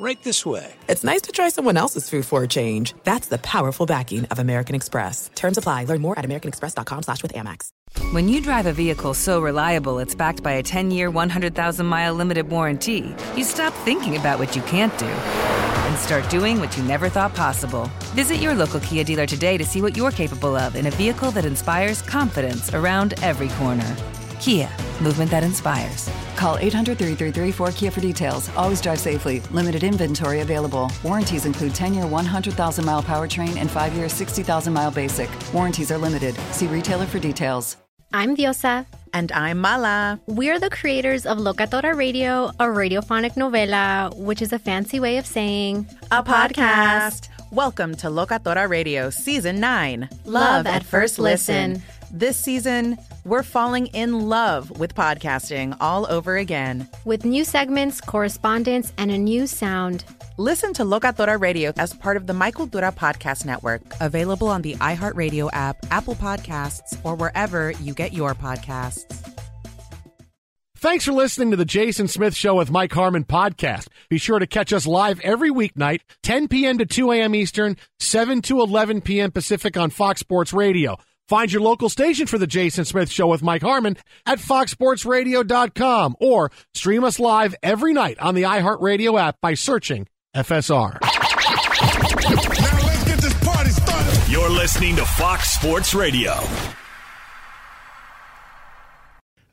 Right this way. it's nice to try someone else's food for a change. That's the powerful backing of American Express. Terms apply. Learn more at americanexpress.com slash with Amex. When you drive a vehicle so reliable it's backed by a 10 year, 100,000 mile limited warranty, you stop thinking about what you can't do and start doing what you never thought possible. Visit your local Kia dealer today to see what you're capable of in a vehicle that inspires confidence around every corner. Kia, movement that inspires. Call 800 333 4KIA for details. Always drive safely. Limited inventory available. Warranties include 10 year 100,000 mile powertrain and 5 year 60,000 mile basic. Warranties are limited. See retailer for details. I'm Diosa. And I'm Mala. We're the creators of Locatora Radio, a radiophonic novela, which is a fancy way of saying A podcast. Welcome to Locatora Radio Season 9 Love at First Listen. This season, we're falling in love with podcasting all over again. with new segments, correspondence, and a new sound. Listen to Locatora Radio as part of the My Cultura Podcast Network, available on the iHeartRadio app, Apple Podcasts, or wherever you get your podcasts. Thanks for listening to the Jason Smith Show with Mike Harmon podcast. Be sure to catch us live every weeknight, 10 p.m. to 2 a.m. Eastern, 7 to 11 p.m. Pacific on Fox Sports Radio. Find your local station for the Jason Smith Show with Mike Harmon at foxsportsradio.com or stream us live every night on the iHeartRadio app by searching FSR. Now let's get this party started. You're listening to Fox Sports Radio.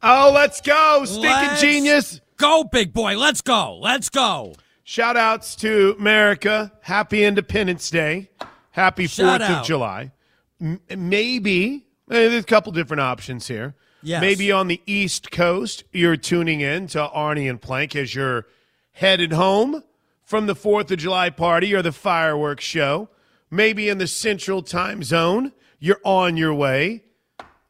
Oh, let's go, stinking Let's genius. Go, big boy. Let's go. Let's go. Shout outs to America. Happy Independence Day. Happy Shout 4th out. of July. M- maybe, eh, there's a couple different options here. Yes. Maybe on the East Coast, you're tuning in to Arnie and Plank as you're headed home from the 4th of July party or the fireworks show. Maybe in the Central Time Zone, you're on your way.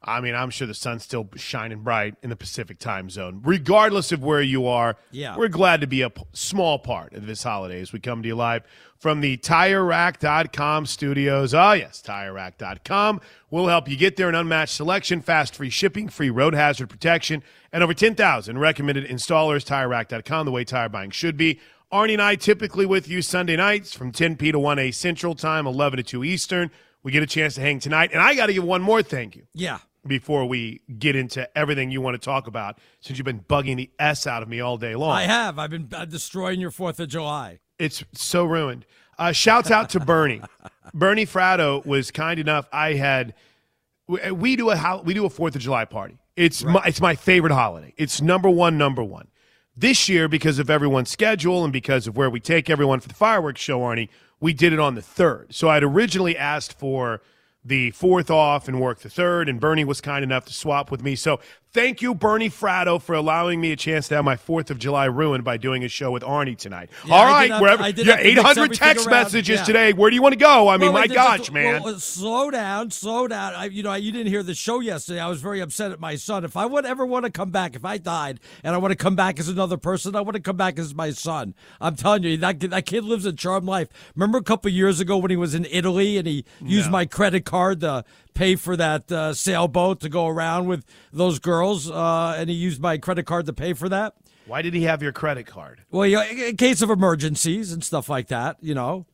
I mean, I'm sure the sun's still shining bright in the Pacific time zone. Regardless of where you are, Yeah. we're glad to be a p- small part of this holiday as we come to you live from the TireRack.com studios. Oh, yes, TireRack.com will help you get there. An unmatched selection, fast free shipping, free road hazard protection, and over 10,000 recommended installers. TireRack.com, the way tire buying should be. Arnie and I typically with you Sunday nights from 10p to 1a Central Time, 11 to 2 Eastern. We get a chance to hang tonight. And I got to give one more thank you Yeah. Before we get into everything you want to talk about since you've been bugging the S out of me all day long. I have. I've been uh, destroying your 4th of July. It's so ruined. Uh, shouts out to Bernie. Bernie Fratto was kind enough. I had we, we do a we do a Fourth of July party. It's my, it's my favorite holiday. It's number one, number one. This year, because of everyone's schedule and because of where we take everyone for the fireworks show, Arnie, we did it on the third. So I'd originally asked for the fourth off and work the third, and Bernie was kind enough to swap with me. So thank you, Bernie Fratto, for allowing me a chance to have my Fourth of July ruined by doing a show with Arnie tonight. Yeah, All right, have- wherever yeah, have to mix 800 text around. messages Yeah. today. Where do you want to go? I mean, Well, my gosh, man. well, slow down, slow down. I, you know, you didn't hear the show yesterday. I was very upset at my son. If I would ever want to come back, if I died and I want to come back as another person, I want to come back as my son. I'm telling you, that kid- that kid lives a charmed life. Remember a couple years ago when he was in Italy and he used No. my credit card to pay for that uh, sailboat to go around with those girls, uh, and he used my credit card to pay for that. Why did he have your credit card? Well, yeah, in case of emergencies and stuff like that, you know.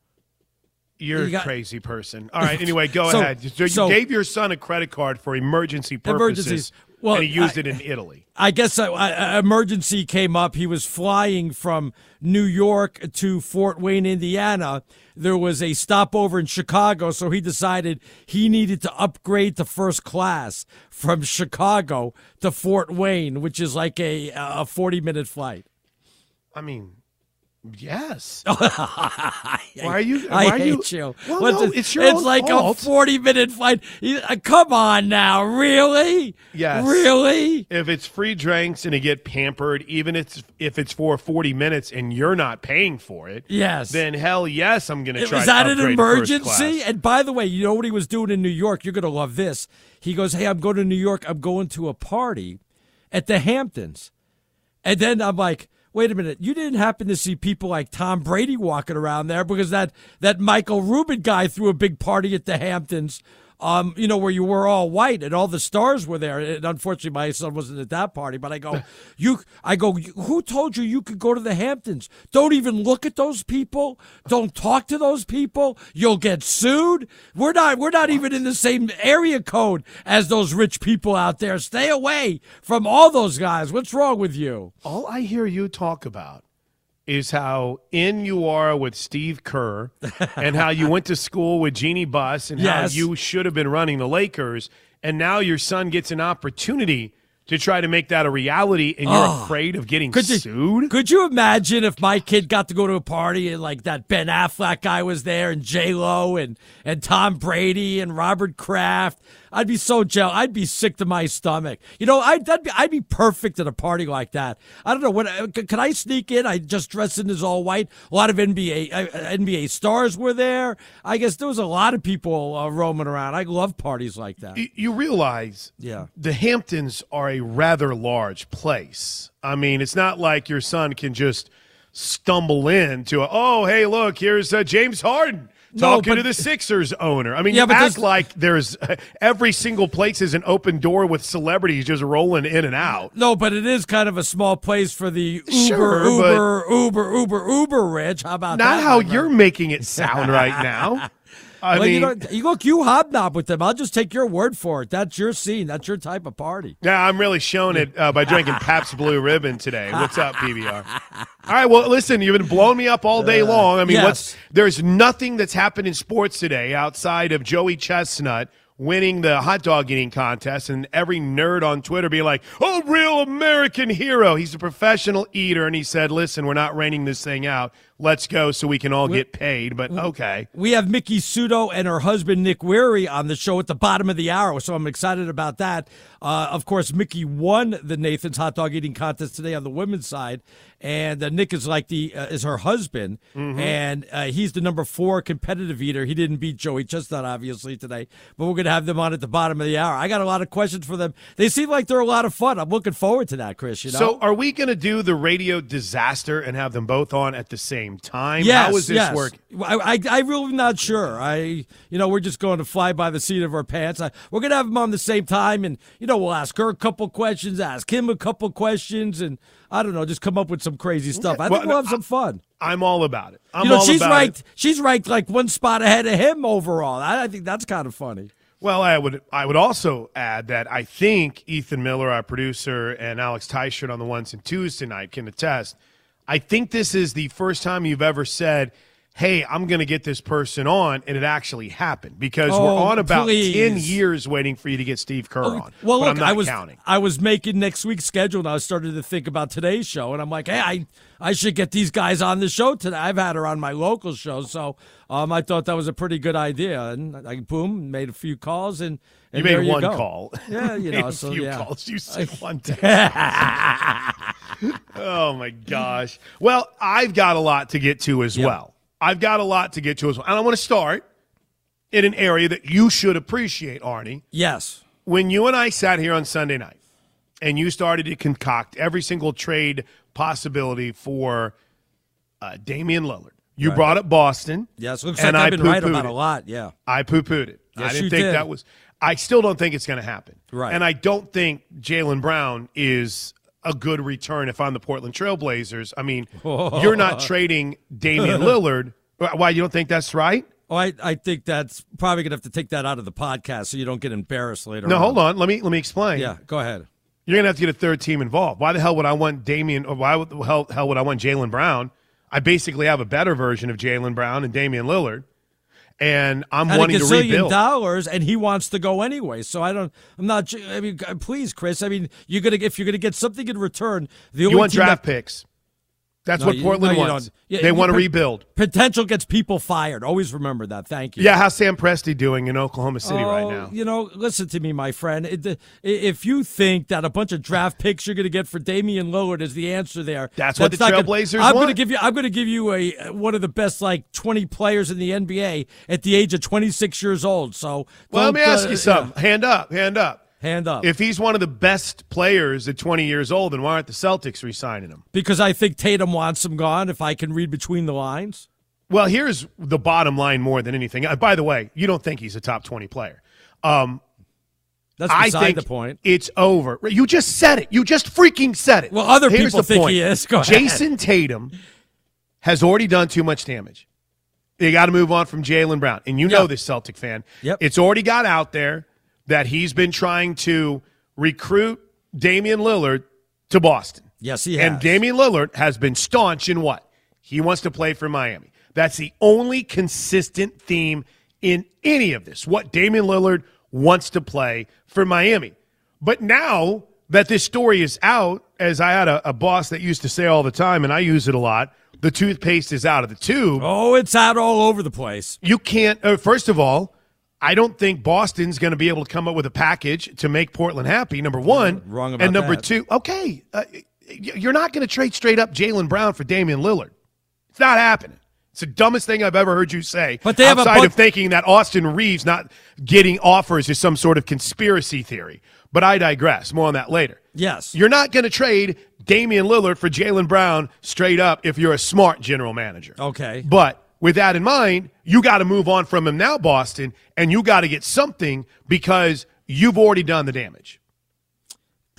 You're You a crazy person. All right. Anyway, go So- ahead. So you so- gave your son a credit card for emergency purposes, Emergencies. Well, and he used I- it in Italy. I guess a emergency came up. He was flying from New York to Fort Wayne, Indiana. There was a stopover in Chicago, so he decided he needed to upgrade to first class from Chicago to Fort Wayne, which is like a a forty minute flight. I mean, Yes. why are you? I why are hate you. Well, What's no, it- it's your It's own like fault. a forty-minute flight. You- uh, Come on now, really? Yes. Really? If it's free drinks and you get pampered, even if if it's for forty minutes and you're not paying for it, Yes. then hell yes, I'm going to It try. was to that an upgrade to first emergency? class. And by the way, you know what he was doing in New York? You're going to love this. He goes, Hey, I'm going to New York. I'm going to a party at the Hamptons. And then I'm like, Wait a minute. You didn't happen to see people like Tom Brady walking around there because that, that Michael Rubin guy threw a big party at the Hamptons. Um, you know, where you were all white and all the stars were there. And unfortunately, my son wasn't at that party. But I go, you, I go, who told you you could go to the Hamptons? Don't even look at those people. Don't talk to those people. You'll get sued. We're not, we're not even in the same area code as those rich people out there. Stay away from all those guys. What's wrong with you? All I hear you talk about is how in you are with Steve Kerr and how you went to school with Jeanie Buss and Yes. how you should have been running the Lakers. And now your son gets an opportunity to try to make that a reality and you're Oh. afraid of getting Could you, sued? could you imagine if my kid got to go to a party and like that Ben Affleck guy was there and J Lo and and Tom Brady and Robert Kraft? I'd be so jealous. I'd be sick to my stomach. You know, I'd that'd be, I'd be perfect at a party like that. I don't know what uh, could I sneak in? I just dress in as all white. A lot of NBA uh, NBA stars were there. I guess there was a lot of people uh, roaming around. I love parties like that. Y- you realize Yeah. the Hamptons are a rather large place. I mean, it's not like your son can just stumble into, a, oh, hey, look, here's uh, James Harden No, talking but- to the Sixers owner. I mean, Yeah, but act like there's every single place is an open door with celebrities just rolling in and out. No, but it is kind of a small place for the Uber, Sure, Uber, Uber, Uber, Uber rich. How about that? Not that? how you're making it sound right now. I well, mean, you, know, you look, you hobnob with them. I'll just take your word for it. That's your scene. That's your type of party. Yeah, I'm really showing it uh, by drinking Pabst Blue Ribbon today. What's up, PBR? All right, well, listen, you've been blowing me up all day long. I mean, yes. what's there's nothing that's happened in sports today outside of Joey Chestnut winning the hot dog eating contest and every nerd on Twitter being like, "Oh, real American hero." He's a professional eater, and he said, "Listen, we're not reining this thing out. Let's go so we can all get paid." But okay. We have Miki Sudo and her husband Nick Wehry on the show at the bottom of the hour, so I'm excited about that. Uh, of course, Miki won the Nathan's hot dog eating contest today on the women's side, and uh, Nick is like the uh, is her husband, and uh, he's the number four competitive eater. He didn't beat Joey Chestnut obviously today, but we're gonna have them on at the bottom of the hour. I got a lot of questions for them. They seem like they're a lot of fun. I'm looking forward to that, Chris. You know. So, are we going to do the radio disaster and have them both on at the same time? Yes, How is this yes. work? I, I, I'm really not sure. I, you know, we're just going to fly by the seat of our pants. I, we're going to have them on the same time, and you know, we'll ask her a couple questions, ask him a couple questions, and I don't know, just come up with some crazy stuff. I Well, think we'll have some fun. I'm all about it. I'm you know, all she's about ranked. it. She's ranked like one spot ahead of him overall. I, I think that's kind of funny. Well, I would I would also add that I think Ethan Miller, our producer, and Alex Teichert on the ones and twos tonight can attest. I think this is the first time you've ever said, "Hey, I'm going to get this person on," and it actually happened because we're Oh, on about ten years waiting for you to get Steve Kerr on. Well, look, I'm not I was counting. I was making next week's schedule, and I was starting to think about today's show, and I'm like, hey, I I should get these guys on the show today. I've had her on my local show, so um, I thought that was a pretty good idea, and I boom made a few calls, and, and You made you one go. call. Yeah, you know, a few yeah. calls. You said one oh my gosh. Well, I've got a lot to get to as Yeah. well. I've got a lot to get to as well, and I want to start in an area that you should appreciate, Arnie. Yes. When you and I sat here on Sunday night, and you started to concoct every single trade possibility for uh, Damian Lillard. You Right. brought up Boston. Yes, looks and like I I've been right about it. a lot. Yeah. I poo pooed it. I didn't think did. that was. I still don't think it's going to happen. Right. And I don't think Jaylen Brown is a good return if I'm the Portland Trailblazers. I mean, you're not trading Damian Lillard. Why you don't think that's right? Oh, I, I think that's probably gonna have to take that out of the podcast so you don't get embarrassed later. No, on. hold on. Let me let me explain. Yeah, go ahead. You're gonna have to get a third team involved. Why the hell would I want Damian? Or why the hell, hell would I want Jaylen Brown? I basically have a better version of Jaylen Brown and Damian Lillard, and I'm At a wanting to gazillion rebuild. dollars, and he wants to go anyway. So I don't. I'm not. I mean, please, Chris. I mean, you're gonna if you're gonna get something in return. The only you want draft that, picks? That's No, what you- Portland no, wants. Yeah, they want to rebuild. Potential gets people fired. Always remember that. Thank you. Yeah, how's Sam Presti doing in Oklahoma City right Oh, now? You know, listen to me, my friend. It- If you think that a bunch of draft picks you're going to get for Damian Lillard is the answer there, That's what the Trailblazers I'm going to give you. I'm going to give you a one of the best like 20 players in the NBA at the age of 26 years old. So, Well, let me ask uh, you something. Hand up, hand up. Hand up. If he's one of the best players at 20 years old, then why aren't the Celtics re-signing him? because I think Tatum wants him gone. If I can read between the lines. Well, here's the bottom line more than anything. Uh, by the way, you don't think he's a top 20 player. Um, That's I beside think the point. It's over. You just said it. You just freaking said it. Well, other Here's people think point. he is. Go ahead. Jayson Tatum has already done too much damage. You got to move on from Jaylen Brown. And you know this Celtic fan. Yep. It's already got out there that he's been trying to recruit Damian Lillard to Boston. Yes, he has. And Damian Lillard has been staunch in what? He wants to play for Miami. That's the only consistent theme in any of this. What Damian Lillard wants to play for Miami. But now that this story is out, as I had a, a boss that used to say all the time, and I use it a lot, the toothpaste is out of the tube. Oh, it's out all over the place. You can't, uh, first of all, I don't think Boston's going to be able to come up with a package to make Portland happy, number one. Wrong about And number that. two, okay, uh, you're not going to trade straight up Jaylen Brown for Damian Lillard. It's not happening. It's the dumbest thing I've ever heard you say. But they have a outside bu- of thinking that Austin Reaves not getting offers is some sort of conspiracy theory. But I digress. More on that later. Yes. You're not going to trade Damian Lillard for Jaylen Brown straight up if you're a smart general manager. Okay. But with that in mind, you got to move on from him now, Boston, and you got to get something because you've already done the damage.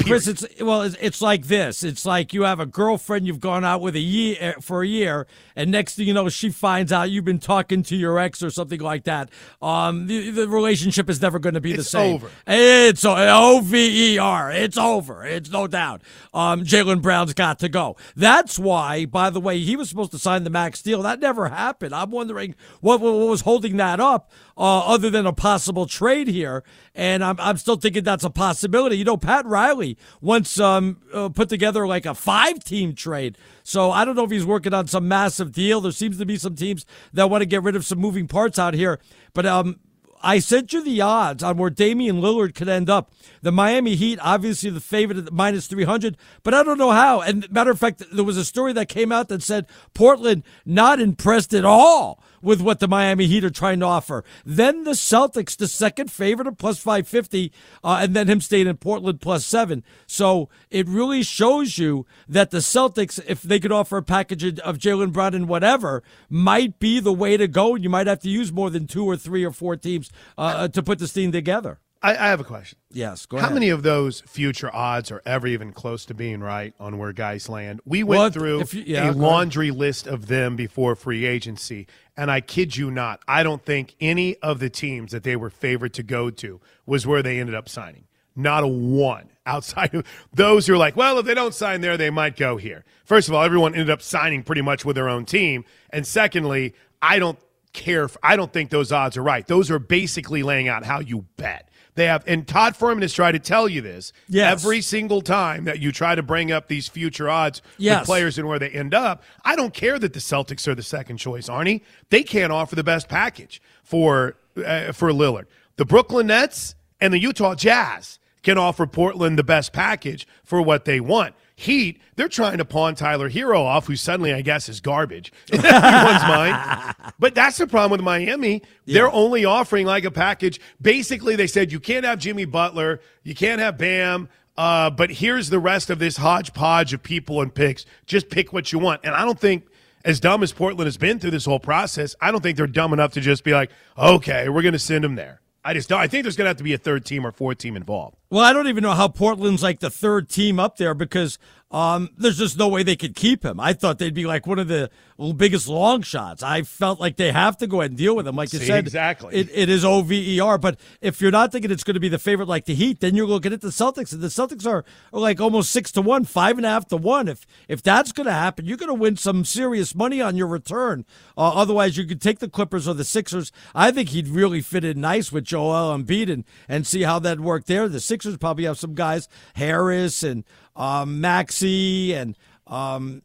Chris, it's well, it's, it's like this. It's like you have a girlfriend you've gone out with a year eh, for a year, and next thing you know, she finds out you've been talking to your ex or something like that. Um, the, the relationship is never going to be the same. It's same. over. It's O V E R. It's over. It's no doubt. Um, Jaylen Brown's got to go. That's why, by the way, he was supposed to sign the max deal. That never happened. I'm wondering what, what was holding that up, uh, other than a possible trade here. And I'm, I'm still thinking that's a possibility. You know, Pat Riley once um, uh, put together like a five team trade. So I don't know if he's working on some massive deal. There seems to be some teams that want to get rid of some moving parts out here. But um, I sent you the odds on where Damian Lillard could end up. The Miami Heat, obviously the favorite at minus 300, but I don't know how. And matter of fact, there was a story that came out that said Portland not impressed at all with what the Miami Heat are trying to offer. Then the Celtics, the second favorite at plus 550, uh, and then him staying in Portland plus seven. So it really shows you that the Celtics, if they could offer a package of- Jaylen Brown and whatever, might be the way to go. You might have to use more than two or three or four teams uh, to put this team together. I, I have a question. Yes, go How ahead. many of those future odds are ever even close to being right on where guys land? We went if- through if you- yeah, a go ahead. laundry list of them before free agency, and I kid you not, I don't think any of the teams that they were favored to go to was where they ended up signing. Not a one outside of those who are like, well, if they don't sign there, they might go here. First of all, everyone ended up signing pretty much with their own team, and secondly, I don't care. If, I don't think those odds are right. Those are basically laying out how you bet. They have, and Todd Fuhrman has tried to tell you this Yes. every single time that you try to bring up these future odds Yes. with players and where they end up. I don't care that the Celtics are the second choice, Arnie. They can't offer the best package for uh, for Lillard. The Brooklyn Nets and the Utah Jazz can offer Portland the best package for what they want. Heat, they're trying to pawn Tyler Herro off, who suddenly, I guess, is garbage in everyone's mind. But that's the problem with Miami. They're only offering like a package. Basically, they said you can't have Jimmy Butler, you can't have Bam, uh, but here's the rest of this hodgepodge of people and picks. Just pick what you want. And I don't think, as dumb as Portland has been through this whole process, I don't think they're dumb enough to just be like, okay, we're going to send them there. I just don't. I think there's going to have to be a third team or fourth team involved. Well, I don't even know how Portland's like the third team up there because um, there's just no way they could keep him. I thought they'd be like one of the biggest long shots. I felt like they have to go ahead and deal with him. Like you See, said, exactly. It, it is OVER. But if you're not thinking it's going to be the favorite like the Heat, then you're looking at the Celtics, and the Celtics are, are like almost six to one, five and a half to one. If if that's going to happen, you're going to win some serious money on your return. Uh, otherwise, you could take the Clippers or the Sixers. I think he'd really fit in nice with Joel Embiid and and see how that worked there. The Sixers probably have some guys, Harris and um, Maxey and. Um,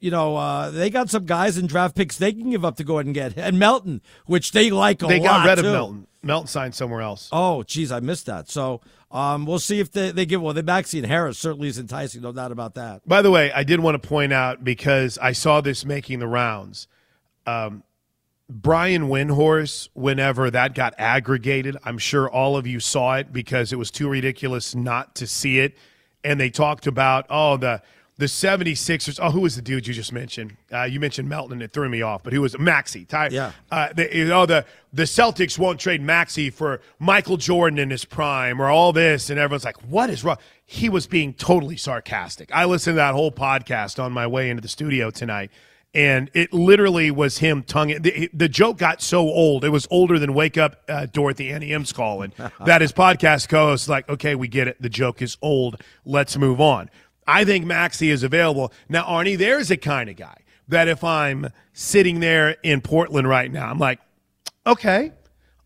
you know, uh, they got some guys in draft picks they can give up to go ahead and get. And Melton, which they like a they lot. got rid of too. Melton. Melton signed somewhere else. Oh, geez, I missed that. So um, we'll see if they, they give. Well, the Maxine Harris certainly is enticing, no doubt about that. By the way, I did want to point out because I saw this making the rounds. Um, Brian Windhorst, whenever that got aggregated, I'm sure all of you saw it because it was too ridiculous not to see it. And they talked about, oh, the the 76ers. Oh, who was the dude you just mentioned? Uh, you mentioned Melton, and it threw me off, but who was Maxey? Ty, Yeah. Uh, the, oh, the, the Celtics won't trade Maxey for Michael Jordan in his prime or all this. And everyone's like, what is wrong? He was being totally sarcastic. I listened to that whole podcast on my way into the studio tonight and it literally was him tongue. The, the joke got so old; it was older than "Wake Up, uh, Dorothy." Annie M's calling that his podcast co-host like, "Okay, we get it. The joke is old. Let's move on." I think Maxey is available now. Arnie, there's a kind of guy that if I'm sitting there in Portland right now, I'm like, okay,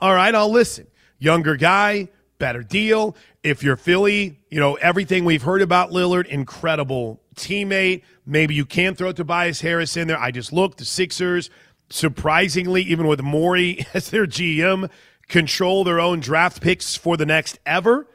all right, I'll listen. Younger guy, better deal. If you're Philly, you know, everything we've heard about Lillard, incredible teammate. Maybe you can throw Tobias Harris in there. I just looked, the Sixers, surprisingly, even with Morey as their GM, control their own draft picks for the next ever.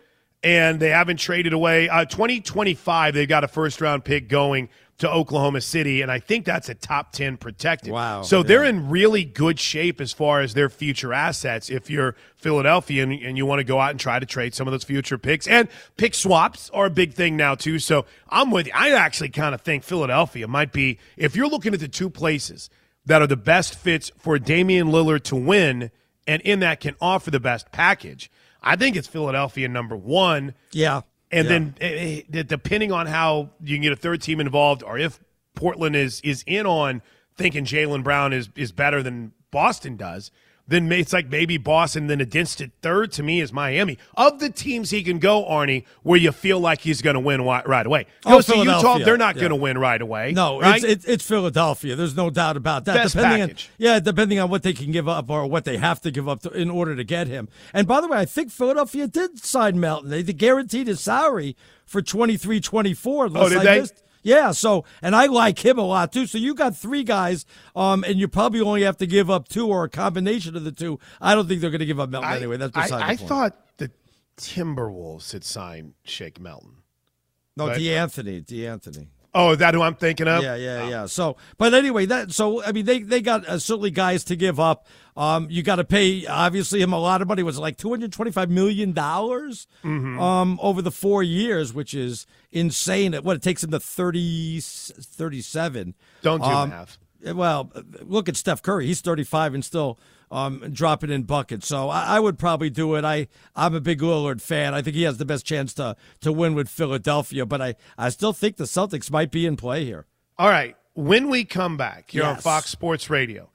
And they haven't traded away. Uh, 2025, they've got a first round pick going to Oklahoma City, and I think that's a top 10 protected. Wow. So they're in really good shape as far as their future assets if you're Philadelphia and, and you want to go out and try to trade some of those future picks. And pick swaps are a big thing now, too. So I'm with you. I actually kind of think Philadelphia might be, if you're looking at the two places that are the best fits for Damian Lillard to win, and in that can offer the best package, I think it's Philadelphia number one. Yeah. And Yeah. then eh, eh, depending on how you can get a third team involved, or if Portland is is in on thinking Jaylen Brown is is better than Boston does, then it's like maybe Boston. Then a distant third to me is Miami. Of the teams he can go, Arnie, where you feel like he's going to win right away. Oh, Goes to Utah, they're not Yeah. going to win right away. No, right? it's, it's it's Philadelphia. There's no doubt about that. Best depending package. on yeah, depending on what they can give up or what they have to give up to, in order to get him. And by the way, I think Philadelphia did sign Melton. They, they guaranteed his salary for 23-24. unless Oh, did I they? missed- Yeah, so and I like him a lot too. So you got three guys, um, and you probably only have to give up two or a combination of the two. I don't think they're going to give up Melton I, anyway. That's I, beside I the point. thought the Timberwolves had signed Shake Milton. no, but- De'Anthony, De'Anthony. Oh, is that who I'm thinking of? Yeah, yeah, yeah. So, but anyway, that so I mean, they they got uh, certainly guys to give up. Um, you got to pay obviously him a lot of money. Was it like hundred twenty five million dollars Mm-hmm. um over the four years, which is insane. At what it takes him to 30, 37. Don't do Um, math. Well, look at Steph Curry. He's 35 and still um, dropping in buckets. So I, I would probably do it. I, I'm a big Lillard fan. I think he has the best chance to, to win with Philadelphia, but I, I still think the Celtics might be in play here. All right. When we come back here on Fox Sports Radio,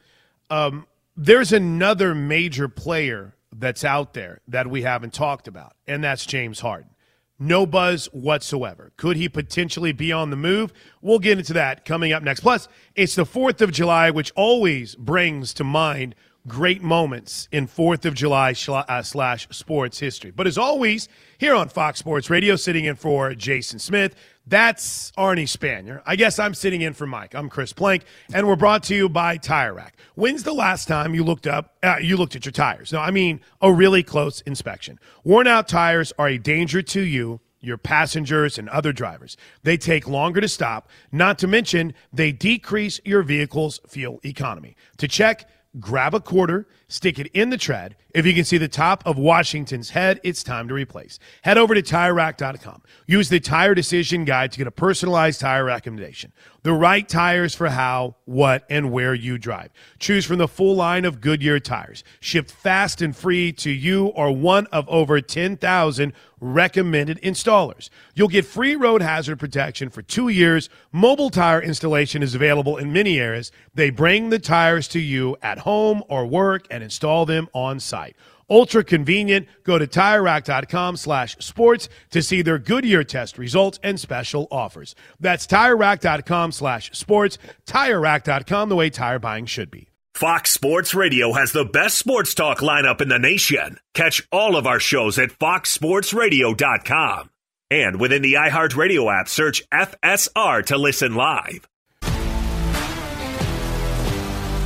um, there's another major player that's out there that we haven't talked about, and that's James Harden. No buzz whatsoever. Could he potentially be on the move? We'll get into that coming up next. Plus, it's the 4th of July, which always brings to mind great moments in 4th of July uh, slash sports history. But as always, here on Fox Sports Radio, sitting in for Jason Smith, that's Arnie Spanier. I guess I'm sitting in for Mike. I'm Chris Plank, and we're brought to you by Tire Rack. When's the last time you looked up? Uh, you looked at your tires? No, I mean a really close inspection. Worn out tires are a danger to you your passengers and other drivers. They take longer to stop, not to mention they decrease your vehicle's fuel economy. To check, grab a quarter, stick it in the tread. If you can see the top of Washington's head, it's time to replace. Head over to TireRack.com. Use the Tire Decision Guide to get a personalized tire recommendation. The right tires for how, what, and where you drive. Choose from the full line of Goodyear tires. Shipped fast and free to you or one of over 10,000 recommended installers. You'll get free road hazard protection for two years. Mobile tire installation is available in many areas. They bring the tires to you at home or work and install them on site. Ultra convenient. Go to TireRack.com slash sports to see their Goodyear test results and special offers. That's TireRack.com slash sports. TireRack.com, the way tire buying should be. Fox Sports Radio has the best sports talk lineup in the nation. Catch all of our shows at foxsportsradio.com. And within the iHeartRadio app, search FSR to listen live.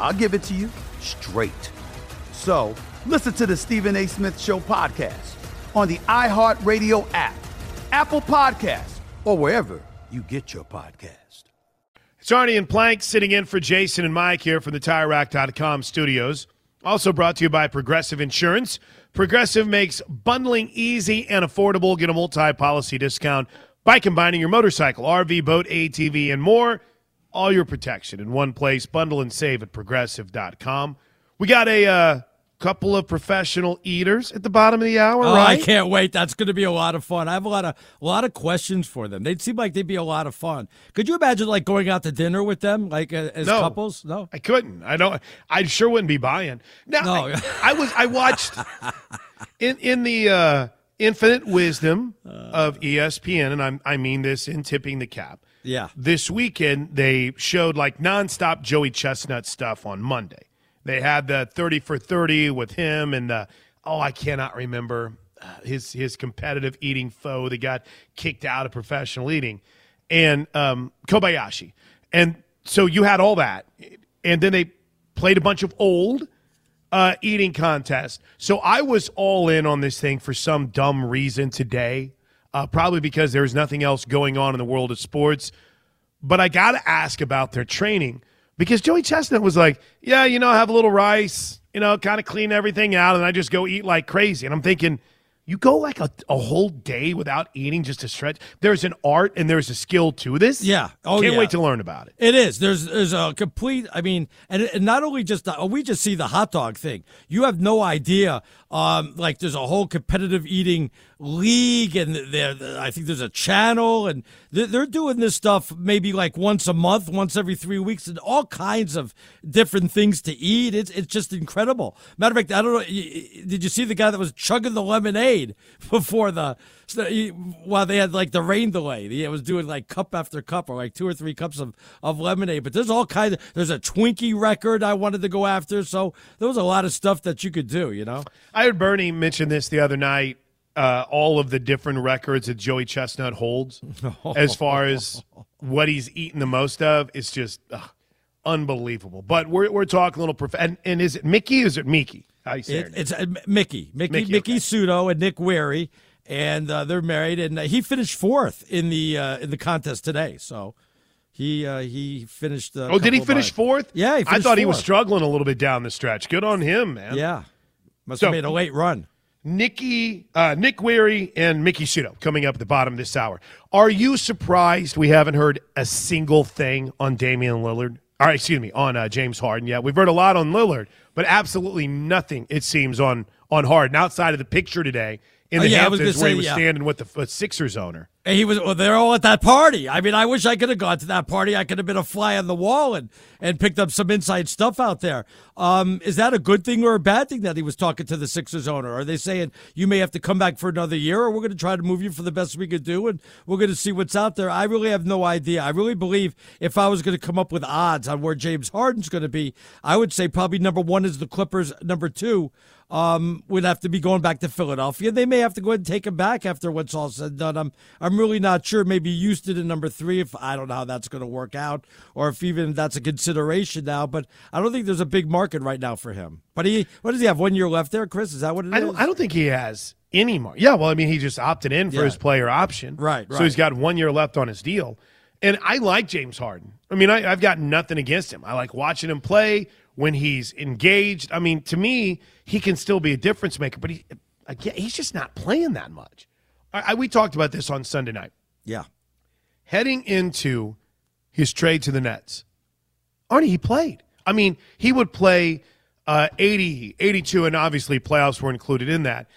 I'll give it to you straight. So listen to the Stephen A. Smith Show podcast on the iHeartRadio app, Apple Podcasts, or wherever you get your podcast. It's Arnie and Plank sitting in for Jason and Mike here from the TireRack.com studios. Also brought to you by Progressive Insurance. Progressive makes bundling easy and affordable. Get a multi-policy discount by combining your motorcycle, RV, boat, ATV, and more. All your protection in one place. Bundle and save at Progressive.com. We got a uh, couple of professional eaters at the bottom of the hour, Oh, right? I can't wait. That's going to be a lot of fun. I have a lot of a lot of questions for them. They'd seem like they'd be a lot of fun. Could you imagine like going out to dinner with them, like uh, as No. couples? No, I couldn't. I don't. I sure wouldn't be buying. Now, No. I, I was. I watched in in the uh, infinite wisdom of ESPN, and I'm, I mean this in tipping the cap. Yeah. This weekend they showed like nonstop Joey Chestnut stuff on Monday. They had the thirty for thirty with him and the oh I cannot remember uh, his his competitive eating foe that got kicked out of professional eating, and um, Kobayashi, and so you had all that, and then they played a bunch of old uh, eating contests. So I was all in on this thing for some dumb reason today, uh, probably because there's nothing else going on in the world of sports. But I got to ask about their training because Joey Chestnut was like, yeah, you know, have a little rice, you know, kind of clean everything out, and I just go eat like crazy. And I'm thinking, you go like a, a whole day without eating just to stretch. There's an art and there's a skill to this. Yeah. Oh, Can't yeah. wait to learn about it. It is. There's there's a complete. I mean, and, and not only just the, we just see the hot dog thing. You have no idea. Um, like there's a whole competitive eating league, and there I think there's a channel, and they're, they're doing this stuff maybe like once a month, once every three weeks, and all kinds of different things to eat. It's it's just incredible. Matter of fact, I don't know. Did you see the guy that was chugging the lemonade before the while they had like the rain delay? He was doing like cup after cup or like two or three cups of, of lemonade. But there's all kinds of there's a Twinkie record I wanted to go after. So there was a lot of stuff that you could do. You know. I heard Bernie mention this the other night. Uh, all of the different records that Joey Chestnut holds, as far as what he's eaten the most of, it's just ugh, unbelievable. But we're we're talking a little prof- and, and is it Mickey? Or is it Mickey? How you say It, it's uh, Mickey, Mickey, Mickey, Mickey, okay. Sudo, and Nick Wehry, and uh, they're married, and uh, he finished fourth in the uh, in the contest today. So he uh, he finished. Oh, did he finish by- fourth? Yeah, he I finished thought he was struggling a little bit down the stretch. Good on him, man. Yeah, must So- have made a late run. Nikki, uh, Nick Wehry, and Miki Sudo coming up at the bottom this hour. Are you surprised we haven't heard a single thing on Damian Lillard? Right, excuse me, on uh, James Harden. Yeah, we've heard a lot on Lillard, but absolutely nothing, it seems, on on Harden outside of the picture today in Oh, the yeah, I was Hamptons gonna where he say, was yeah. standing with the uh, Sixers owner. And he was. Well, they're all at that party. I mean, I wish I could have gone to that party. I could have been a fly on the wall and and picked up some inside stuff out there. Um, is that a good thing or a bad thing that he was talking to the Sixers owner? Are they saying you may have to come back for another year, or we're going to try to move you for the best we could do, and we're going to see what's out there? I really have no idea. I really believe if I was going to come up with odds on where James Harden's going to be, I would say probably number one is the Clippers. Number two um, would have to be going back to Philadelphia. They may have to go ahead and take him back after what's all said and done. I'm I'm really not sure. Maybe Houston in number three. If I don't know how that's going to work out, or if even that's a consideration now. But I don't think there's a big market right now for him. But he, what does he have? One year left there, Chris? Is that what it I is? don't, I don't think he has any more. Yeah, well, I mean, he just opted in for Yeah. his player option. Right, So he's got one year left on his deal. And I like James Harden. I mean, I, I've got nothing against him. I like watching him play when he's engaged. I mean, to me, he can still be a difference maker, but he, again, he's just not playing that much. I, I, we talked about this on Sunday night. Yeah. Heading into his trade to the Nets, Arnie, he played. I mean, he would play uh, 80, 82, and obviously playoffs were included in that.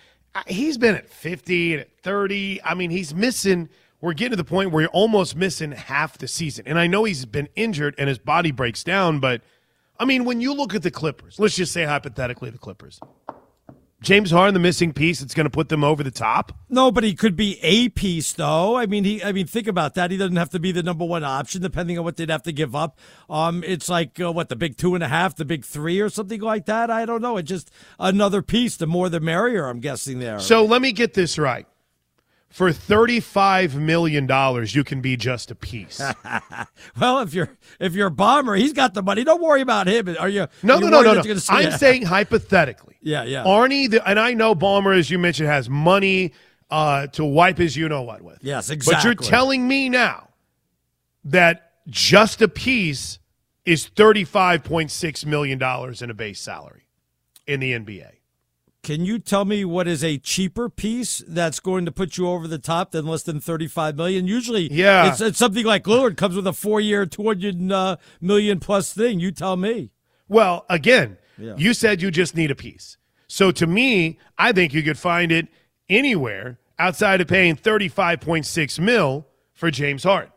He's been at 50 and at 30. I mean, he's missing. We're getting to the point where you're almost missing half the season. And I know he's been injured and his body breaks down, but I mean, when you look at the Clippers, let's just say hypothetically the Clippers, James Harden, the missing piece that's going to put them over the top. No, but he could be a piece, though. I mean, he. I mean, think about that. He doesn't have to be the number one option, depending on what they'd have to give up. Um, it's like uh, what the big two and a half, the big three, or something like that. I don't know. It's just another piece. The more, the merrier. I'm guessing there. So let me get this right. For $35 million, you can be just a piece. well, if you're if you're a Ballmer, he's got the money. Don't worry about him. Are you? No, are you no, no, no, no. you're gonna say- I'm saying hypothetically. Yeah, yeah. Arnie, the, and I know Ballmer, as you mentioned, has money uh, to wipe his you know what with. Yes, exactly. But you're telling me now that just a piece is $35.6 million in a base salary in the NBA. Can you tell me what is a cheaper piece that's going to put you over the top than less than thirty-five million? Usually, Yeah. it's, it's something like Lillard comes with a four-year, two hundred uh, million plus thing. You tell me. Well, again, Yeah. you said you just need a piece. So to me, I think you could find it anywhere outside of paying 35.6 mil for James Harden.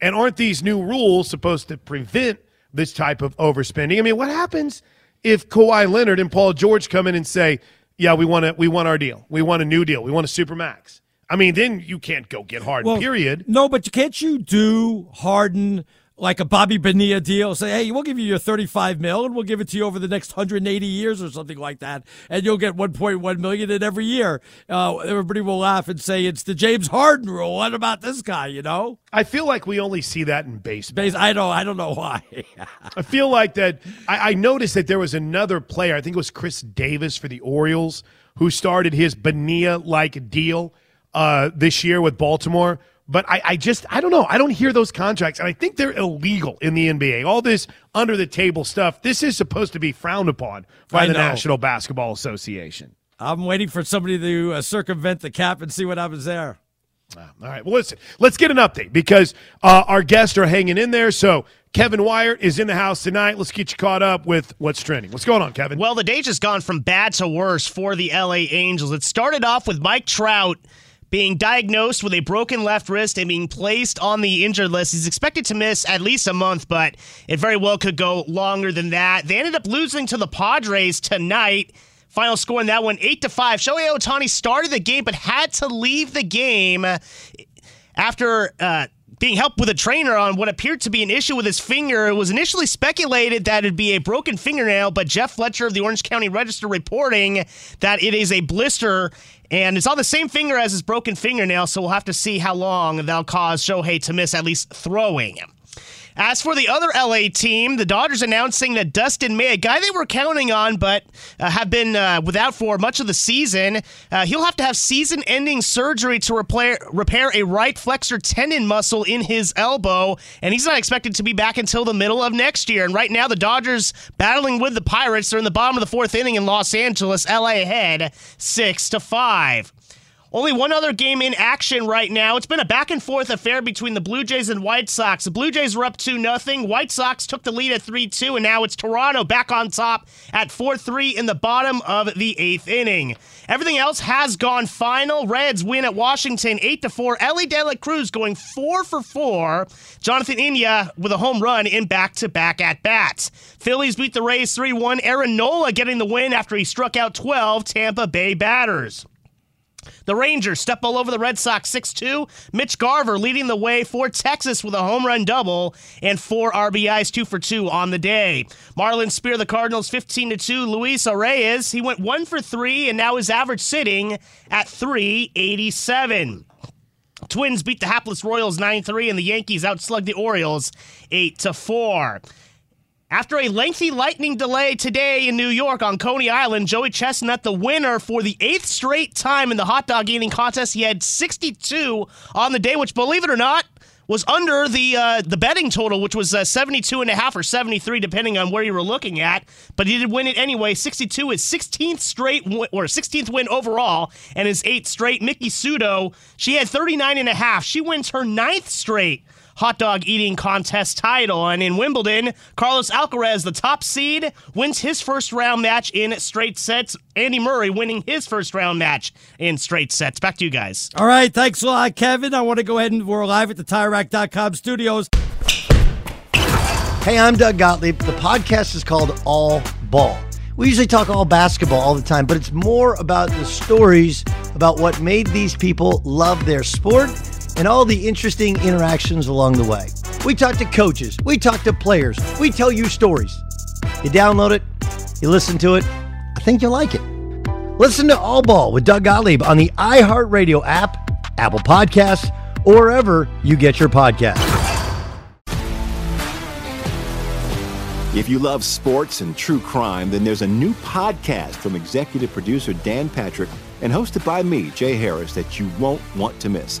And aren't these new rules supposed to prevent this type of overspending? I mean, what happens if Kawhi Leonard and Paul George come in and say, "Yeah, we want to we want our deal. We want a new deal. We want a supermax." I mean, then you can't go get Harden, period. No, but can't you do Harden like a Bobby Bonilla deal? Say, hey, we'll give you your 35 mil and we'll give it to you over the next 180 years or something like that. And you'll get 1.1 million in every year. Uh, everybody will laugh and say, it's the James Harden rule. What about this guy, you know? I feel like we only see that in baseball. Base, I don't, I don't know why. I feel like that. I, I noticed that there was another player. I think it was Chris Davis for the Orioles who started his Bonilla like deal uh, this year with Baltimore. But I, I just I don't know. I don't hear those contracts, and I think they're illegal in the NBA. All this under the table stuff. This is supposed to be frowned upon by I the know. National Basketball Association. I'm waiting for somebody to uh, circumvent the cap and see what happens there. All right. Well, listen, let's get an update because uh, our guests are hanging in there. So Kevin Wyatt is in the house tonight. Let's get you caught up with what's trending. What's going on, Kevin? Well, the day's just gone from bad to worse for the LA Angels. It started off with Mike Trout being diagnosed with a broken left wrist and being placed on the injured list. He's expected to miss at least a month, but it very well could go longer than that. They ended up losing to the Padres tonight. Final score in that one, eight to five. Shohei Ohtani started the game, but had to leave the game after uh, being helped with a trainer on what appeared to be an issue with his finger. It was initially speculated that it'd be a broken fingernail, but Jeff Fletcher of the Orange County Register reporting that it is a blister. And it's on the same finger as his broken fingernail, so we'll have to see how long that'll cause Shohei to miss at least throwing. As for the other LA team, the Dodgers announcing that Dustin May, a guy they were counting on but uh, have been uh, without for much of the season, uh, he'll have to have season ending surgery to repair, repair a right flexor tendon muscle in his elbow, and he's not expected to be back until the middle of next year. And right now, the Dodgers battling with the Pirates. They're in the bottom of the fourth inning in Los Angeles, LA ahead 6 to 5. Only one other game in action right now. It's been a back and forth affair between the Blue Jays and White Sox. The Blue Jays are up 2 0. White Sox took the lead at 3 2, and now it's Toronto back on top at 4 3 in the bottom of the eighth inning. Everything else has gone final. Reds win at Washington 8 4. Elly De La Cruz going 4 for 4. Jonathan India with a home run in back to back at bats. Phillies beat the Rays 3 1. Aaron Nola getting the win after he struck out 12 Tampa Bay batters. The Rangers step all over the Red Sox 6 2. Mitch Garver leading the way for Texas with a home run double and four RBIs, two for two on the day. Marlins spear the Cardinals 15 2. Luis Arraez, he went one for three and now his average sitting at 387. Twins beat the hapless Royals 9-3 and the Yankees outslugged the Orioles 8 to 4. After a lengthy lightning delay today in New York on Coney Island, Joey Chestnut, the winner for the eighth straight time in the hot dog eating contest. He had 62 on the day, which, believe it or not, was under the uh, the betting total, which was uh, 72 and a half or 73, depending on where you were looking at. But he did win it anyway. 62 is 16th straight or 16th win overall, and his eighth straight. Miki Sudo, she had 39 and a half. She wins her ninth straight hot dog eating contest title. And in Wimbledon, Carlos Alcaraz, the top seed, wins his first round match in straight sets. Andy Murray winning his first round match in straight sets. Back to you guys. All right. Thanks a lot, Kevin. I want to go ahead and we're live at the TireRack.com studios. Hey, I'm Doug Gottlieb. The podcast is called All Ball. We usually talk all basketball all the time, but it's more about the stories about what made these people love their sport and all the interesting interactions along the way. We talk to coaches, we talk to players, we tell you stories. You download it, you listen to it, I think you'll like it. Listen to All Ball with Doug Gottlieb on the iHeartRadio app, Apple Podcasts, or wherever you get your podcasts. If you love sports and true crime, then there's a new podcast from executive producer Dan Patrick and hosted by me, Jay Harris, that you won't want to miss.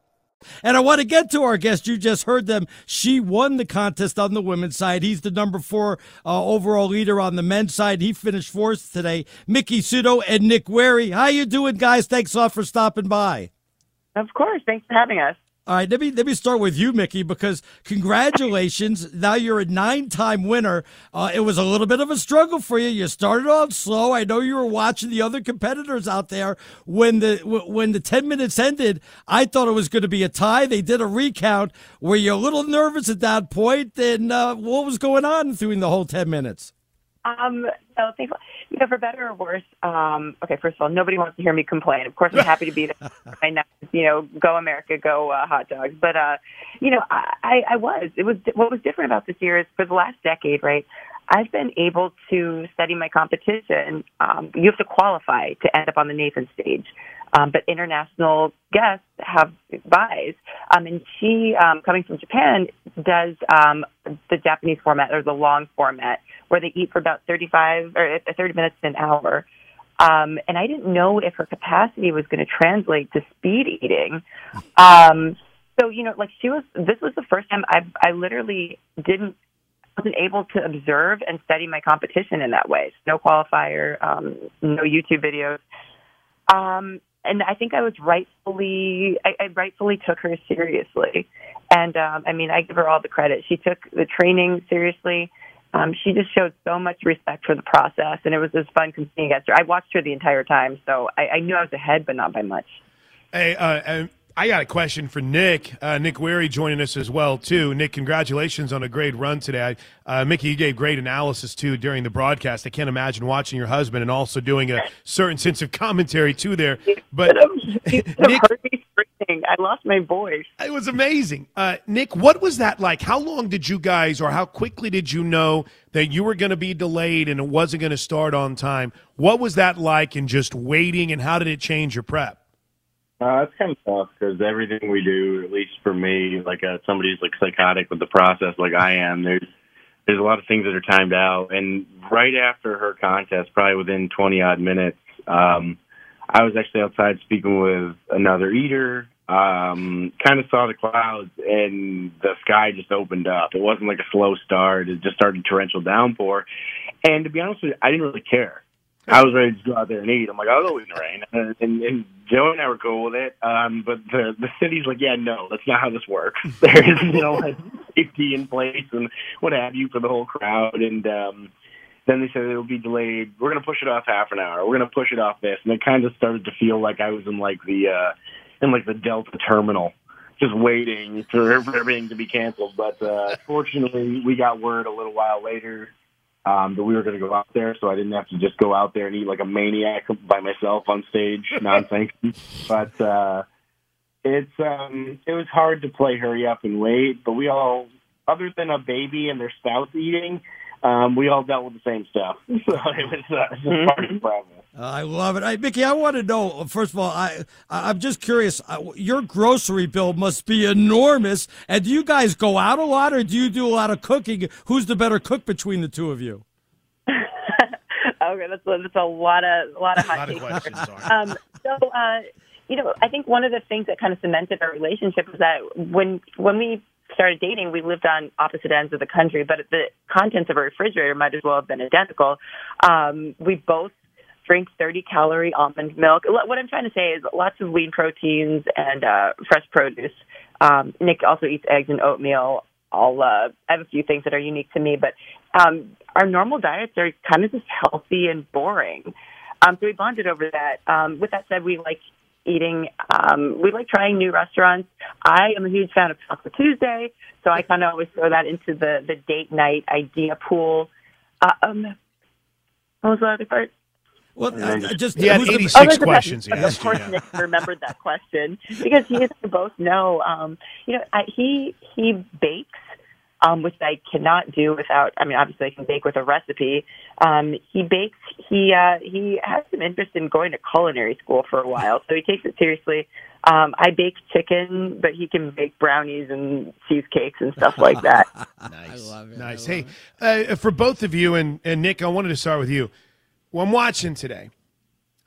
And I want to get to our guest. You just heard them. She won the contest on the women's side. He's the number four uh, overall leader on the men's side. He finished fourth today. Miki Sudo and Nick Wehry. How you doing, guys? Thanks a lot for stopping by. Of course. Thanks for having us. All right, let me let me start with you, Miki, because congratulations! now you're a nine-time winner. Uh, it was a little bit of a struggle for you. You started off slow. I know you were watching the other competitors out there when the when the ten minutes ended. I thought it was going to be a tie. They did a recount. Were you a little nervous at that point? And uh, what was going on through the whole ten minutes? Um, so thankful, for better or worse. Um, okay, first of all, nobody wants to hear me complain. Of course, I'm happy to be there. I know, you know, go America, go uh, hot dogs. But uh, you know, I, I was. It was what was different about this year is for the last decade, right? I've been able to study my competition. Um, you have to qualify to end up on the Nathan stage. Um, but international guests have buys. Um, and she, um, coming from Japan, does um, the Japanese format or the long format where they eat for about 35 or 30 minutes to an hour. Um, and I didn't know if her capacity was going to translate to speed eating. Um, so, you know, like she was, this was the first time I, I literally didn't, wasn't able to observe and study my competition in that way. No qualifier, um, no YouTube videos. Um, and I think I was rightfully, I, I rightfully took her seriously. And, um, I mean, I give her all the credit. She took the training seriously um, she just showed so much respect for the process, and it was just fun competing against her. I watched her the entire time, so I, I knew I was ahead, but not by much. Hey, uh, I got a question for Nick. Uh, Nick Wehry joining us as well too. Nick, congratulations on a great run today. Uh, Miki, you gave great analysis too during the broadcast. I can't imagine watching your husband and also doing a certain sense of commentary too there. But Nick. I lost my voice. It was amazing. Uh, Nick, what was that like? How long did you guys, or how quickly did you know that you were going to be delayed and it wasn't going to start on time? What was that like in just waiting, and how did it change your prep? Uh, it's kind of tough because everything we do, at least for me, like uh, somebody's like psychotic with the process, like I am. There's there's a lot of things that are timed out, and right after her contest, probably within 20 odd minutes, um, I was actually outside speaking with another eater. Um, kind of saw the clouds, and the sky just opened up. It wasn't like a slow start; it just started torrential downpour. And to be honest with you, I didn't really care. I was ready to go out there and eat. I'm like, I'll go eat in the rain. And, and, and Joe and I were cool with it. Um, but the the city's like, yeah, no, that's not how this works. There's you know safety in place and what have you for the whole crowd. And um, then they said it'll be delayed. We're gonna push it off half an hour. We're gonna push it off this. And it kind of started to feel like I was in like the uh, in like the Delta terminal. Just waiting for, for everything to be canceled, but uh, fortunately, we got word a little while later um, that we were going to go out there, so I didn't have to just go out there and eat like a maniac by myself on stage, non-sanctioned. but uh, it's um, it was hard to play hurry up and wait. But we all, other than a baby and their spouse eating, um, we all dealt with the same stuff. So it was, uh, it was part of the problem. Uh, I love it. Hey, Miki, I want to know, first of all, I, I'm just curious, uh, your grocery bill must be enormous. And do you guys go out a lot or do you do a lot of cooking? Who's the better cook between the two of you? okay, that's that's a lot of a lot of hot Lot of questions, sorry. Um, so, uh, you know, I think one of the things that kind of cemented our relationship was that when when we started dating, we lived on opposite ends of the country, but the contents of our refrigerator might as well have been identical. Um, we both drink 30 calorie almond milk. What I'm trying to say is lots of lean proteins and uh, fresh produce. Um, Nick also eats eggs and oatmeal. I'll uh, I have a few things that are unique to me, but um, our normal diets are kind of just healthy and boring. Um, so we bonded over that. Um, with that said, we like eating. Um, we like trying new restaurants. I am a huge fan of Taco Tuesday, so I kind of always throw that into the the date night idea pool. Uh, um, what was the other part? Well, I, I just He had who's the- 86 Oh, the questions he asked Of you, course, yeah. Nick remembered that question because he and I both know. Um, you know, I, he he bakes, um, which I cannot do without. I mean, obviously, I can bake with a recipe. Um, he bakes. He uh, he has some interest in going to culinary school for a while, so he takes it seriously. Um, I bake chicken, but he can bake brownies and cheesecakes and stuff like that. nice. Nice. Hey, uh, for both of you and, and Nick, I wanted to start with you. Well, I'm watching today,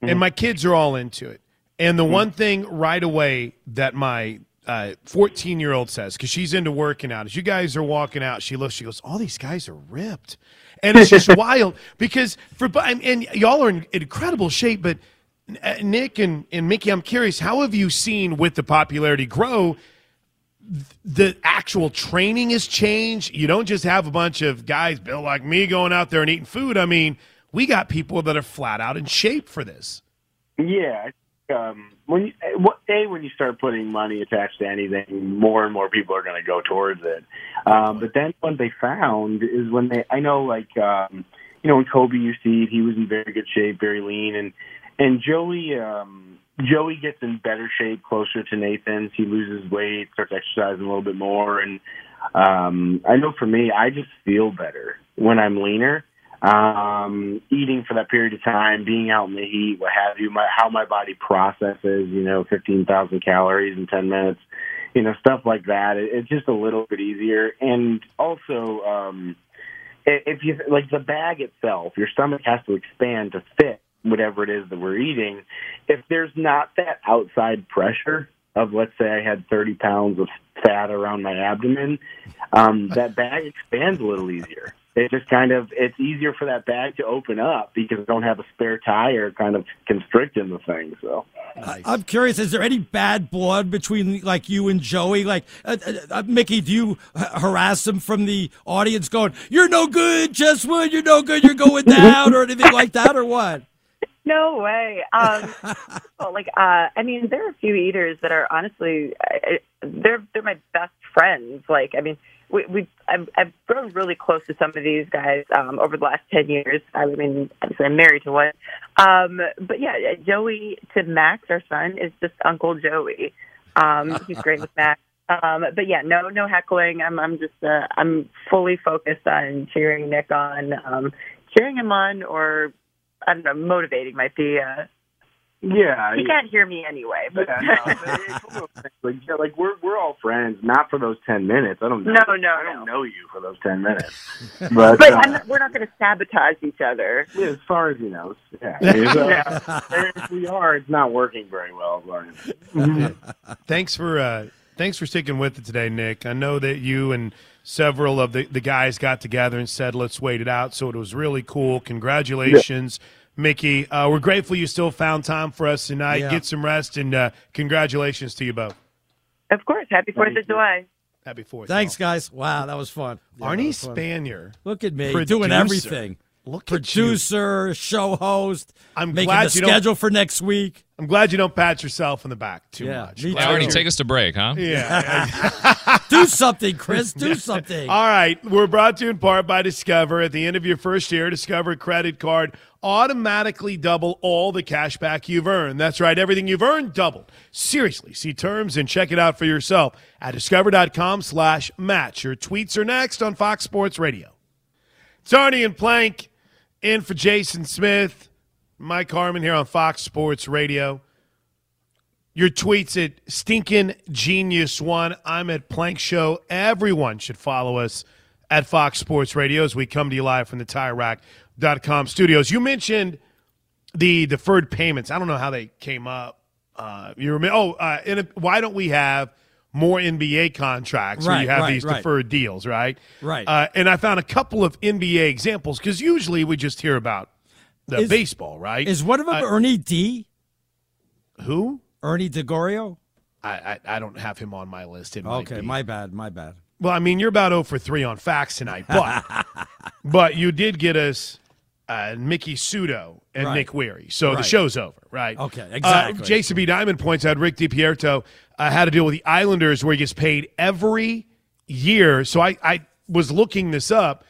and mm-hmm. my kids are all into it. And the mm. one thing right away that my uh, 14 year old says, because she's into working out, as you guys are walking out, she looks, she goes, All these guys are ripped. And it's just wild because for, and and y'all are in incredible shape, but uh, Nick and, and Miki, I'm curious, how have you seen with the popularity grow? the actual training has changed. You don't just have a bunch of guys built like me going out there and eating food. I mean, we got people that are flat out in shape for this. Yeah, um, when you, what a when you start putting money attached to anything, more and more people are going to go towards it. Um, but then what they found is when they, I know, like um, you know, when Kobe used to eat, he was in very good shape, very lean, and and Joey. Um, Joey gets in better shape closer to Nathan's. He loses weight, starts exercising a little bit more, and um, I know for me, I just feel better when I'm leaner. Um, eating for that period of time, being out in the heat, what have you, my, how my body processes, you know, 15,000 calories in 10 minutes, you know, stuff like that. It, it's just a little bit easier. And also, um, if you, like the bag itself, your stomach has to expand to fit whatever it is that we're eating. If there's not that outside pressure of, let's say I had 30 pounds of fat around my abdomen, um, that bag expands a little easier. It just kind of, it's easier for that bag to open up because I don't have a spare tire kind of constricting the thing. So. I- I'm curious. Is there any bad blood between like you and Joey? Like uh, uh, uh, Miki, do you h- harass him from the audience, going, "You're no good, Chestnut. You're no good. You're going down," or anything like that, or what? No way. Um, well, like, uh, I mean, there are a few eaters that are honestly, uh, they're they're my best friends. Like, I mean, we we I've, I've grown really close to some of these guys um, over the last ten years. I mean, obviously, I'm married to one. Um, but yeah, Joey to Max, our son, is just Uncle Joey. Um, she's great with Max. Um, but yeah, no, no heckling. I'm, I'm just, uh, I'm fully focused on cheering Nick on, um, cheering him on, or I don't know, motivating might be. Uh, Yeah, he can't hear me anyway. But Yeah, no, but it's one of those things, like, yeah, like we're we're all friends, not for those ten minutes. I don't know. No, no, I don't know you for those ten minutes. but, But, uh, I'm not, we're not going to sabotage each other. yeah, as far as he knows, yeah. It's, uh, if we are, it's not working very well. Lauren. thanks for uh, thanks for sticking with it today, Nick. I know that you and several of the, the guys got together and said, "Let's wait it out." So it was really cool. Congratulations, Miki. Uh, we're grateful you still found time for us tonight. Yeah. Get some rest and uh, congratulations to you both. Of course. Happy Fourth of July. Happy Fourth. Thanks, guys. Wow, that was fun. Yeah, Arnie was fun. Spanier. Look at me Producer. doing everything. Look at you. Producer, show host. I'm making glad the you don't- schedule for next week. I'm glad you don't pat yourself in the back too Yeah, much. me Glad. Arnie, take us to break, huh? Yeah. Do something, Chris. Do something. All right. We're brought to you in part by Discover. At the end of your first year, Discover credit card automatically double all the cash back you've earned. That's right. Everything you've earned doubled. Seriously. See terms and check it out for yourself at discover.com slash match. Your tweets are next on Fox Sports Radio. It's Arnie and Plank in for Jason Smith. Mike Harmon here on Fox Sports Radio. Your tweets at Stinkin' Genius One. I'm at Plank Show. Everyone should follow us at Fox Sports Radio as we come to you live from the TireRack.com studios. You mentioned the deferred payments. I don't know how they came up. Uh, you remember? Oh, uh, a, why don't we have more NBA contracts where you have right, these right. deferred deals, right? Right. Uh, and I found a couple of NBA examples because usually we just hear about the Is- baseball, right? Is one of them Uh, Ernie D? who? Ernie DiGregorio? I, I I don't have him on my list. It Okay, my bad, my bad. Well, I mean, you're about 0 for 3 on facts tonight, but but you did get us uh, Miki Sudo and Right. Nick Wehry. So the show's over, right? Okay, Uh, exactly. Jason B. Diamond points out Rick DiPietro uh, had to deal with the Islanders where he gets paid every year. So I, I was looking this up,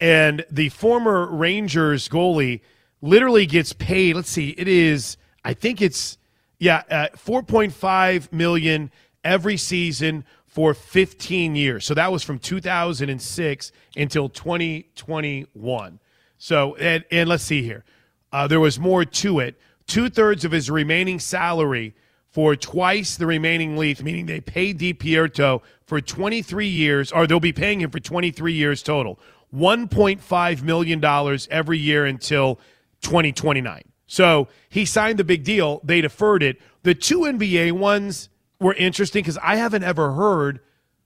and the former Rangers goalie literally gets paid. Let's see, it is, I think it's, yeah, uh, 4.5 million every season for 15 years. So that was from 2006 until 2021. So, and, and let's see here. Uh, there was more to it. Two thirds of his remaining salary for twice the remaining lease, meaning they paid DiPietro for 23 years, or they'll be paying him for 23 years total. $1.5 million every year until 2029. So he signed the big deal. They deferred it. The two NBA ones were interesting because I haven't ever heard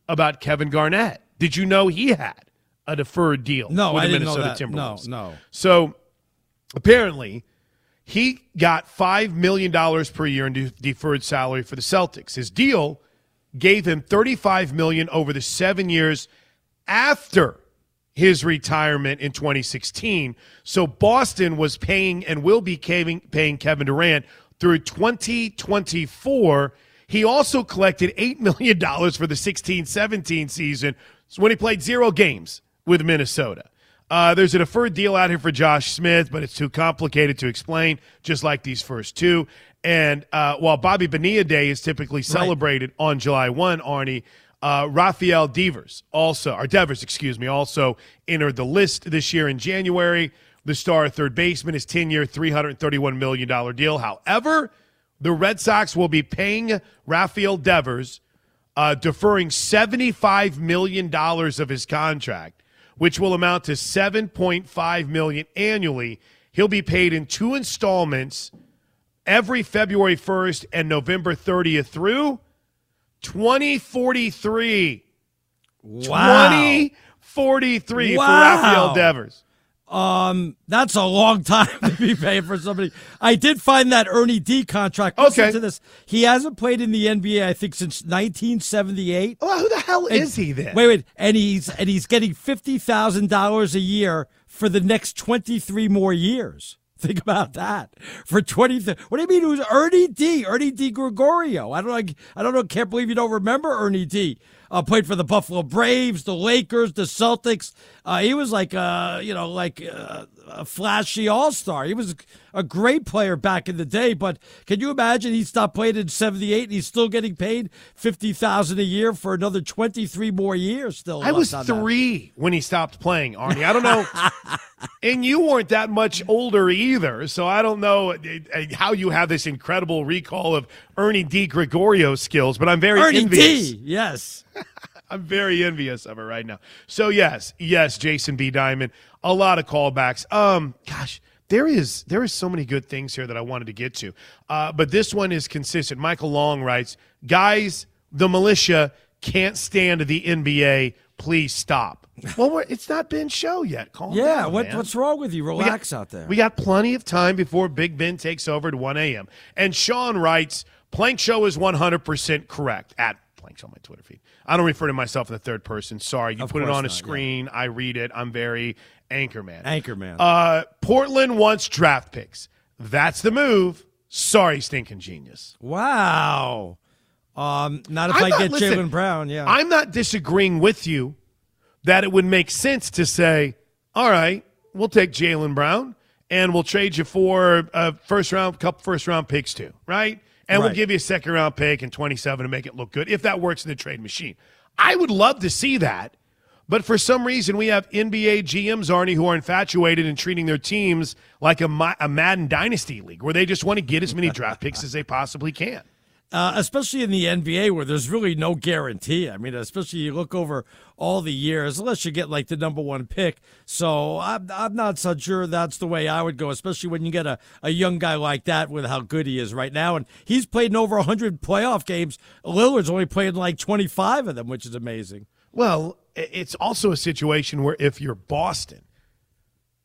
about Kevin Garnett. Did you know he had a deferred deal No, with I the didn't know that. No, Timberwolves? no. So apparently, he got $5 million per year in de- deferred salary for the Celtics. His deal gave him 35 million over the seven years after his retirement in 2016. So Boston was paying and will be paying, paying Kevin Durant through 2024. He also collected $8 million for the 16 17 season when he played zero games with Minnesota. Uh, there's a deferred deal out here for Josh Smith, but it's too complicated to explain, just like these first two. And uh, while Bobby Bonilla Day is typically celebrated on July 1, Arnie, uh, Rafael Devers also, or Devers, excuse me, also entered the list this year in January. The star third baseman is 10 year, $331 million deal. However, the Red Sox will be paying Rafael Devers, uh, deferring $75 million of his contract, which will amount to 7.5 million annually. He'll be paid in two installments every February 1st and November 30th through 2043. Wow. 2043 Wow. for Rafael Devers. Um, that's a long time to be paying for somebody. I did find that Ernie D contract. Listen Okay. to this. He hasn't played in the NBA, I think, since 1978. Well, who the hell And- is he then? Wait, wait, and he's and he's getting fifty thousand dollars a year for the next twenty three more years. Think about that. For 20 th- What do you mean it was Ernie D? Ernie DiGregorio. I don't like. I don't know can't believe you don't remember Ernie D. Uh, played for the Buffalo Braves, the Lakers, the Celtics. Uh, he was like uh, you know, like uh, a flashy all-star. He was a great player back in the day, but can you imagine he stopped playing in 78 and he's still getting paid 50,000 a year for another 23 more years still. I was on that. three when he stopped playing, Arnie. I don't know. and you weren't that much older either, so I don't know uh, how you have this incredible recall of Ernie DiGregorio skills, but I'm very Ernie envious. D. Yes. I'm very envious of her right now. So yes, yes, Jason B. Diamond, a lot of callbacks. Um, gosh, there is there is so many good things here that I wanted to get to, uh, but this one is consistent. Michael Long writes, "Guys, the militia can't stand the NBA. Please stop." Well, we're, it's not been show yet. Calm Yeah, down, what, what's wrong with you? Relax got- out there. We got plenty of time before Big Ben takes over at 1 a.m. And Sean writes, Plank Show is 100% correct at Plank Show on my Twitter feed. I don't refer to myself in the third person. Sorry. You Of put it on a not, yeah. screen. I read it. I'm very Anchorman. Anchorman. Uh, Portland wants draft picks. That's the move. Sorry, stinking genius. Wow. Um, not if I'm I not- get listen, Jaylen Brown. Yeah. I'm not disagreeing with you that it would make sense to say, all right, we'll take Jaylen Brown and we'll trade you for a first round, couple first round picks too, right? And we'll give you a second round pick and 27 to make it look good if that works in the trade machine. I would love to see that. But for some reason, we have NBA GMs, Arnie, who are infatuated in treating their teams like a, a Madden Dynasty League, where they just want to get as many draft picks as they possibly can. Uh, especially in the NBA where there's really no guarantee. I mean, especially you look over all the years, unless you get like the number one pick. So I'm, I'm not so sure that's the way I would go, especially when you get a, a young guy like that with how good he is right now. And he's played in over 100 playoff games. Lillard's only played like 25 of them, which is amazing. Well, it's also a situation where if you're Boston,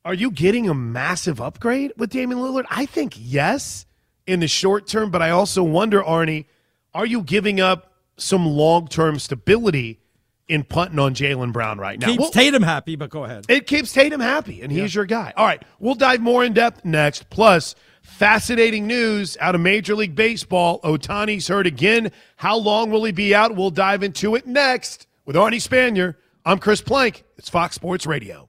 are you getting a massive upgrade with Damian Lillard? I think yes in the short term, but I also wonder, Arnie, are you giving up some long term stability in punting on Jaylen Brown right now? Keeps Well, Tatum happy, but go ahead. it keeps Tatum happy, and he's your guy. All right, we'll dive more in depth next. Plus, fascinating news out of Major League Baseball. Ohtani's hurt again. How long will he be out? We'll dive into it next with Arnie Spanier. I'm Chris Plank. It's Fox Sports Radio.